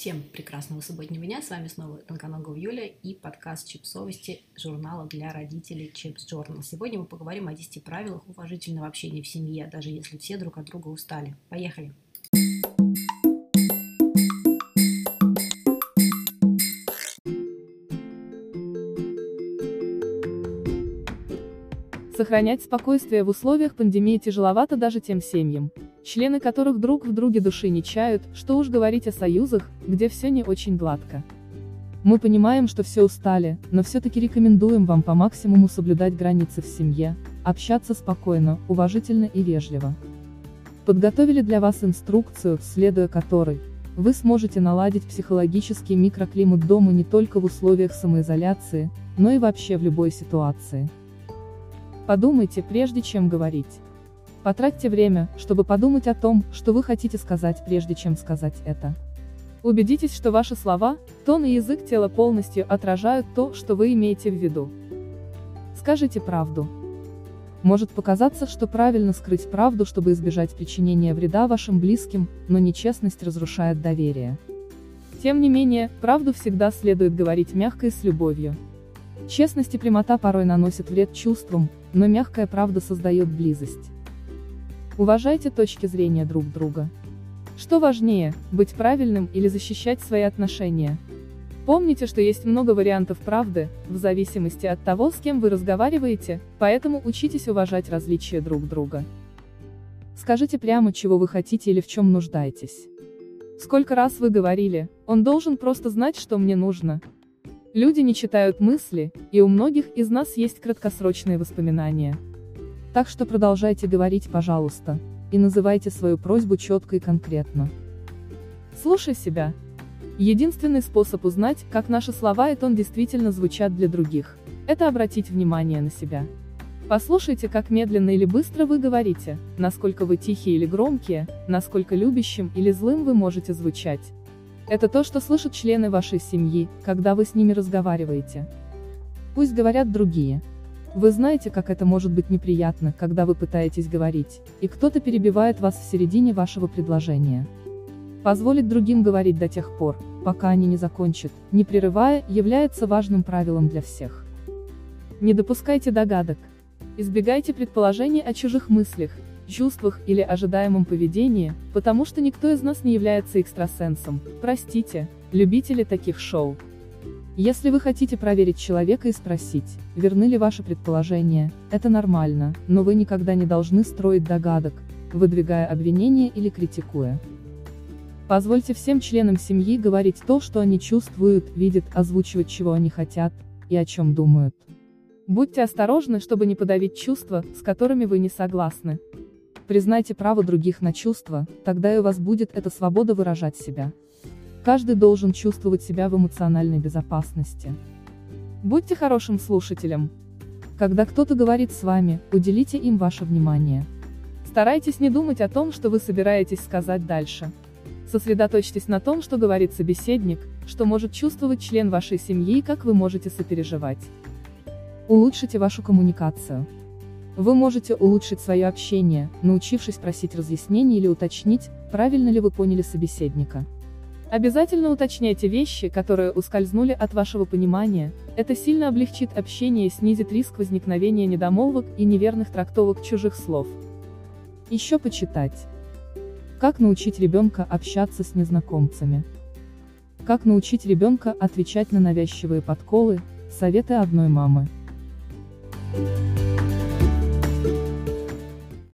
Всем прекрасного субботнего дня. С вами снова Тонконогова Юля и подкаст «Чипсовости» журнала для родителей Chips Journal. Сегодня мы поговорим о 10 правилах уважительного общения в семье, даже если все друг от друга устали. Поехали! Сохранять спокойствие в условиях пандемии тяжеловато даже тем семьям, члены которых друг в друге души не чают, что уж говорить о союзах, где все не очень гладко. Мы понимаем, что все устали, но все-таки рекомендуем вам по максимуму соблюдать границы в семье, общаться спокойно, уважительно и вежливо. Подготовили для вас инструкцию, следуя которой, вы сможете наладить психологический микроклимат дома не только в условиях самоизоляции, но и вообще в любой ситуации. Подумайте, прежде чем говорить. Потратьте время, чтобы подумать о том, что вы хотите сказать, прежде чем сказать это. Убедитесь, что ваши слова, тон и язык тела полностью отражают то, что вы имеете в виду. Скажите правду. Может показаться, что правильно скрыть правду, чтобы избежать причинения вреда вашим близким, но нечестность разрушает доверие. Тем не менее, правду всегда следует говорить мягко и с любовью. Честность и прямота порой наносят вред чувствам, но мягкая правда создает близость. Уважайте точки зрения друг друга. Что важнее, быть правильным или защищать свои отношения? Помните, что есть много вариантов правды, в зависимости от того, с кем вы разговариваете, поэтому учитесь уважать различия друг друга. Скажите прямо, чего вы хотите или в чем нуждаетесь. Сколько раз вы говорили, он должен просто знать, что мне нужно, Люди не читают мысли, и у многих из нас есть краткосрочные воспоминания. Так что продолжайте говорить, пожалуйста, и называйте свою просьбу четко и конкретно. Слушай себя. Единственный способ узнать, как наши слова и тон действительно звучат для других, это обратить внимание на себя. Послушайте, как медленно или быстро вы говорите, насколько вы тихие или громкие, насколько любящим или злым вы можете звучать. Это то, что слышат члены вашей семьи, когда вы с ними разговариваете. Пусть говорят другие. Вы знаете, как это может быть неприятно, когда вы пытаетесь говорить, и кто-то перебивает вас в середине вашего предложения. Позволить другим говорить до тех пор, пока они не закончат, не прерывая, является важным правилом для всех. Не допускайте догадок. Избегайте предположений о чужих мыслях, чувствах или ожидаемом поведении, потому что никто из нас не является экстрасенсом, простите, любители таких шоу. Если вы хотите проверить человека и спросить, верны ли ваши предположения, это нормально, но вы никогда не должны строить догадок, выдвигая обвинения или критикуя. Позвольте всем членам семьи говорить то, что они чувствуют, видят, озвучивать, чего они хотят, и о чем думают. Будьте осторожны, чтобы не подавить чувства, с которыми вы не согласны. Признайте право других на чувства, тогда и у вас будет эта свобода выражать себя. Каждый должен чувствовать себя в эмоциональной безопасности. Будьте хорошим слушателем. Когда кто-то говорит с вами, уделите им ваше внимание. Старайтесь не думать о том, что вы собираетесь сказать дальше. Сосредоточьтесь на том, что говорит собеседник, что может чувствовать член вашей семьи и как вы можете сопереживать. Улучшите вашу коммуникацию. Вы можете улучшить свое общение, научившись просить разъяснений или уточнить, правильно ли вы поняли собеседника. Обязательно уточняйте вещи, которые ускользнули от вашего понимания, это сильно облегчит общение и снизит риск возникновения недомолвок и неверных трактовок чужих слов. Еще почитать. Как научить ребенка общаться с незнакомцами. Как научить ребенка отвечать на навязчивые подколы, советы одной мамы. Thank you